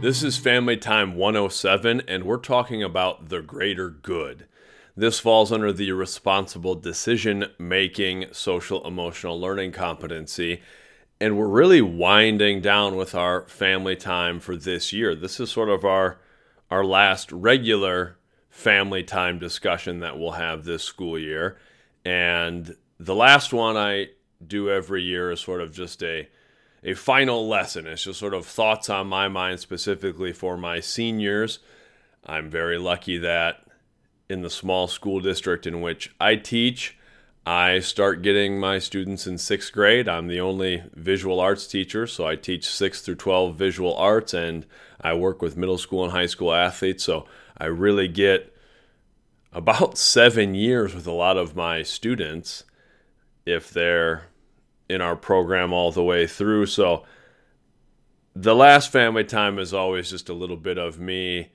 This is Family Time 107, and we're talking about the greater good. This falls under the responsible decision making, social emotional learning competency. And we're really winding down with our family time for this year. This is sort of our, our last regular family time discussion that we'll have this school year. And the last one I do every year is sort of just a a final lesson. It's just sort of thoughts on my mind specifically for my seniors. I'm very lucky that in the small school district in which I teach, I start getting my students in sixth grade. I'm the only visual arts teacher, so I teach six through 12 visual arts and I work with middle school and high school athletes. So I really get about seven years with a lot of my students if they're in our program all the way through. So the last family time is always just a little bit of me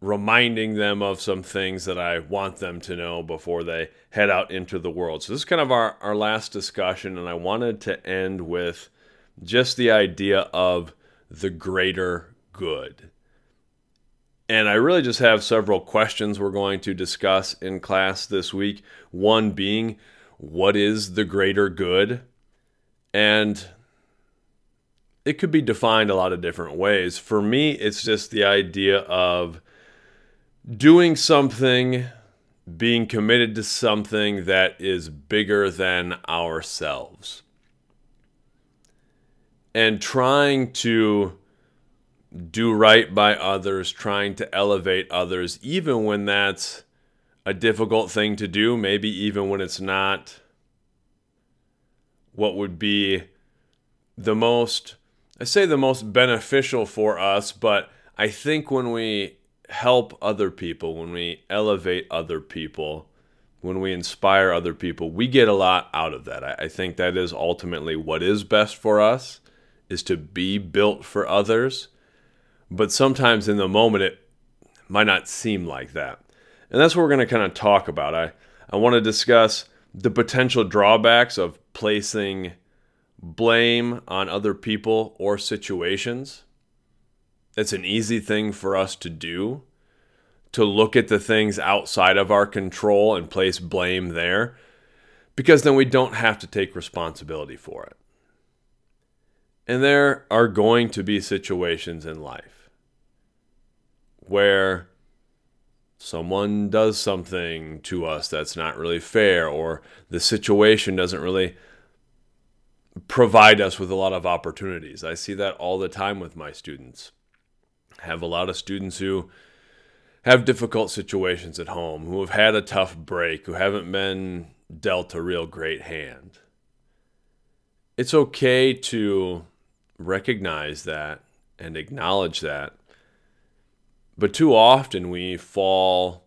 reminding them of some things that I want them to know before they head out into the world. So this is kind of our, our last discussion, and I wanted to end with just the idea of the greater good. And I really just have several questions we're going to discuss in class this week. One being, what is the greater good? And it could be defined a lot of different ways. For me, it's just the idea of doing something, being committed to something that is bigger than ourselves, and trying to do right by others, trying to elevate others, even when that's a difficult thing to do, maybe even when it's not what would be the most, I say the most beneficial for us, but I think when we help other people, when we elevate other people, when we inspire other people, we get a lot out of that. I, think that is ultimately what is best for us is to be built for others. But sometimes in the moment it might not seem like that. And that's what we're going to kind of talk about. I, I want to discuss the potential drawbacks of placing blame on other people or situations. It's an easy thing for us to do to look at the things outside of our control and place blame there because then we don't have to take responsibility for it. And there are going to be situations in life where someone does something to us that's not really fair, or the situation doesn't really provide us with a lot of opportunities. I see that all the time with my students. I have a lot of students who have difficult situations at home, who have had a tough break, who haven't been dealt a real great hand. It's okay to recognize that and acknowledge that but too often we fall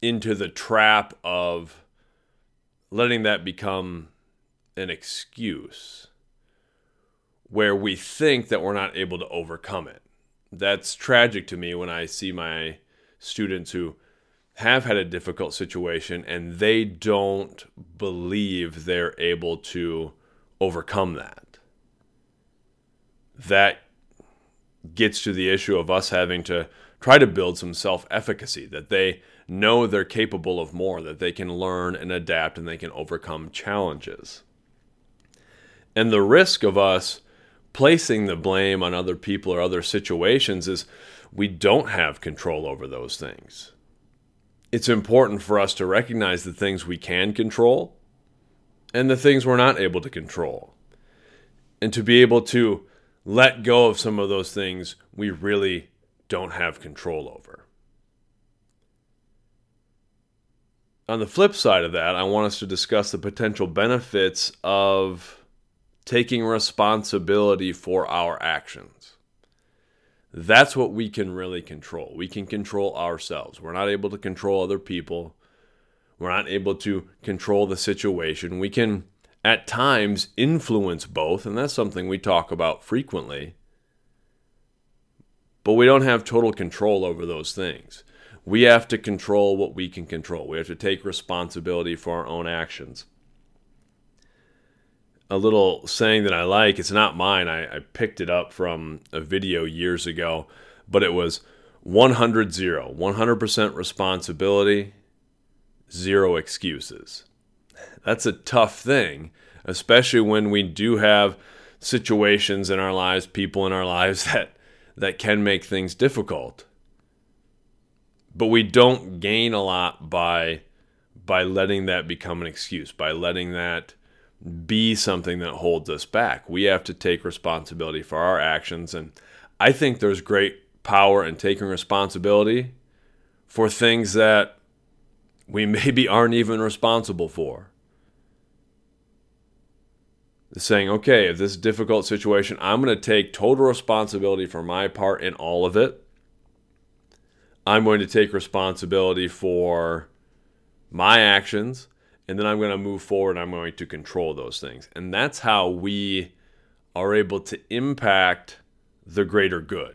into the trap of letting that become an excuse where we think that we're not able to overcome it. That's tragic to me when I see my students who have had a difficult situation and they don't believe they're able to overcome that. That gets to the issue of us having to try to build some self efficacy, that they know they're capable of more, that they can learn and adapt and they can overcome challenges. And the risk of us placing the blame on other people or other situations is we don't have control over those things. It's important for us to recognize the things we can control and the things we're not able to control. And to be able to let go of some of those things we really don't have control over. On the flip side of that, I want us to discuss the potential benefits of taking responsibility for our actions. That's what we can really control. We can control ourselves. We're not able to control other people. We're not able to control the situation. We can, at times, influence both, and that's something we talk about frequently. But we don't have total control over those things. We have to control what we can control. We have to take responsibility for our own actions. A little saying that I like, it's not mine. I, I picked it up from a video years ago, but it was 100 0, 100% responsibility, zero excuses. That's a tough thing, especially when we do have situations in our lives, people in our lives that that can make things difficult. But we don't gain a lot by by letting that become an excuse, by letting that be something that holds us back. We have to take responsibility for our actions and I think there's great power in taking responsibility for things that we maybe aren't even responsible for. Saying, okay, if this difficult situation, I'm going to take total responsibility for my part in all of it. I'm going to take responsibility for my actions, and then I'm going to move forward. I'm going to control those things. And that's how we are able to impact the greater good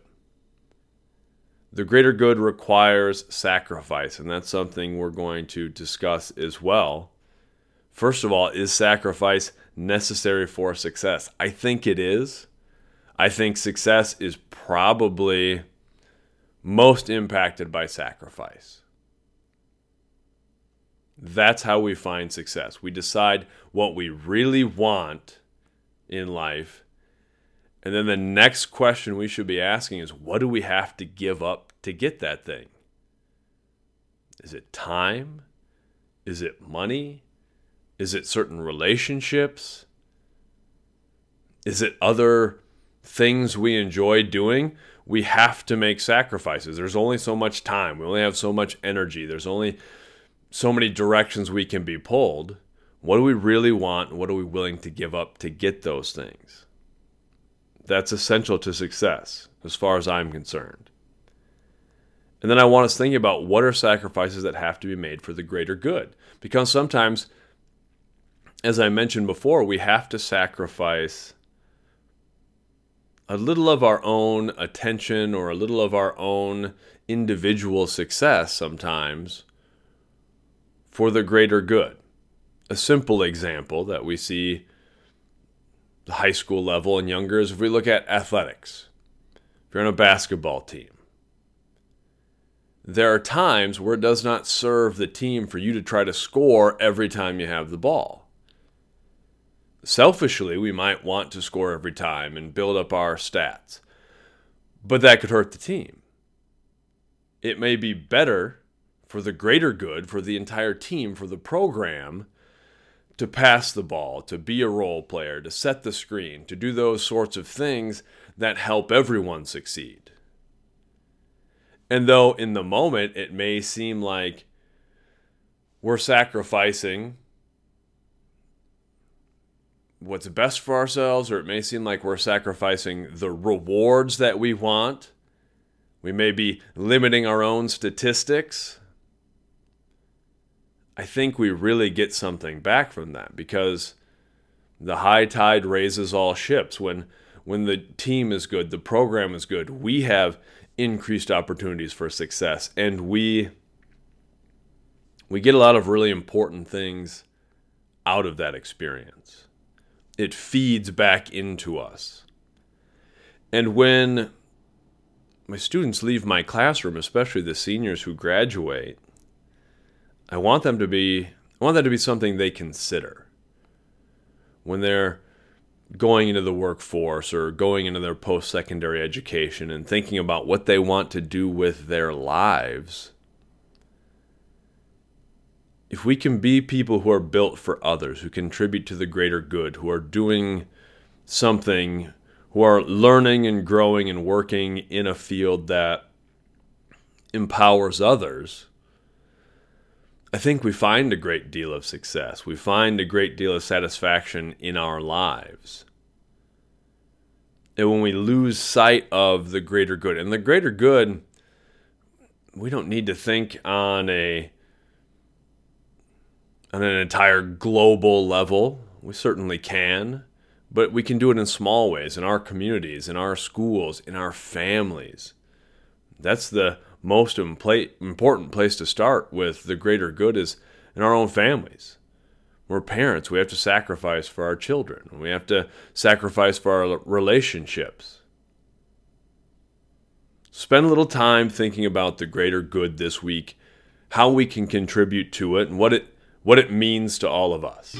the greater good requires sacrifice, and that's something we're going to discuss as well. First of all, is sacrifice necessary for success? I think it is. I think success is probably most impacted by sacrifice. That's how we find success. We decide what we really want in life and then the next question we should be asking is what do we have to give up to get that thing? Is it time? Is it money? Is it certain relationships? Is it other things we enjoy doing? We have to make sacrifices. There's only so much time. We only have so much energy. There's only so many directions we can be pulled. What do we really want? What are we willing to give up to get those things? That's essential to success, as far as I'm concerned. And then I want us thinking about what are sacrifices that have to be made for the greater good. Because sometimes, as I mentioned before, we have to sacrifice a little of our own attention or a little of our own individual success sometimes for the greater good. A simple example that we see the high school level and younger is if we look at athletics. If you're on a basketball team, there are times where it does not serve the team for you to try to score every time you have the ball. Selfishly, we might want to score every time and build up our stats, but that could hurt the team. It may be better for the greater good, for the entire team, for the program, to pass the ball, to be a role player, to set the screen, to do those sorts of things that help everyone succeed. And though in the moment it may seem like we're sacrificing what's best for ourselves, or it may seem like we're sacrificing the rewards that we want, we may be limiting our own statistics I think we really get something back from that because the high tide raises all ships. When when the team is good, the program is good, we have increased opportunities for success and we we get a lot of really important things out of that experience. It feeds back into us. And when my students leave my classroom, especially the seniors who graduate, I want them to be I want that to be something they consider when they're going into the workforce or going into their post secondary education and thinking about what they want to do with their lives. If we can be people who are built for others, who contribute to the greater good, who are doing something, who are learning and growing and working in a field that empowers others, I think we find a great deal of success. We find a great deal of satisfaction in our lives. And when we lose sight of the greater good, and the greater good, we don't need to think on a on an entire global level. We certainly can, but we can do it in small ways in our communities, in our schools, in our families. That's the most important place to start with the greater good is in our own families. We're parents. We have to sacrifice for our children. We have to sacrifice for our relationships. spend a little time thinking about the greater good this week, how we can contribute to it, and what it what it means to all of us.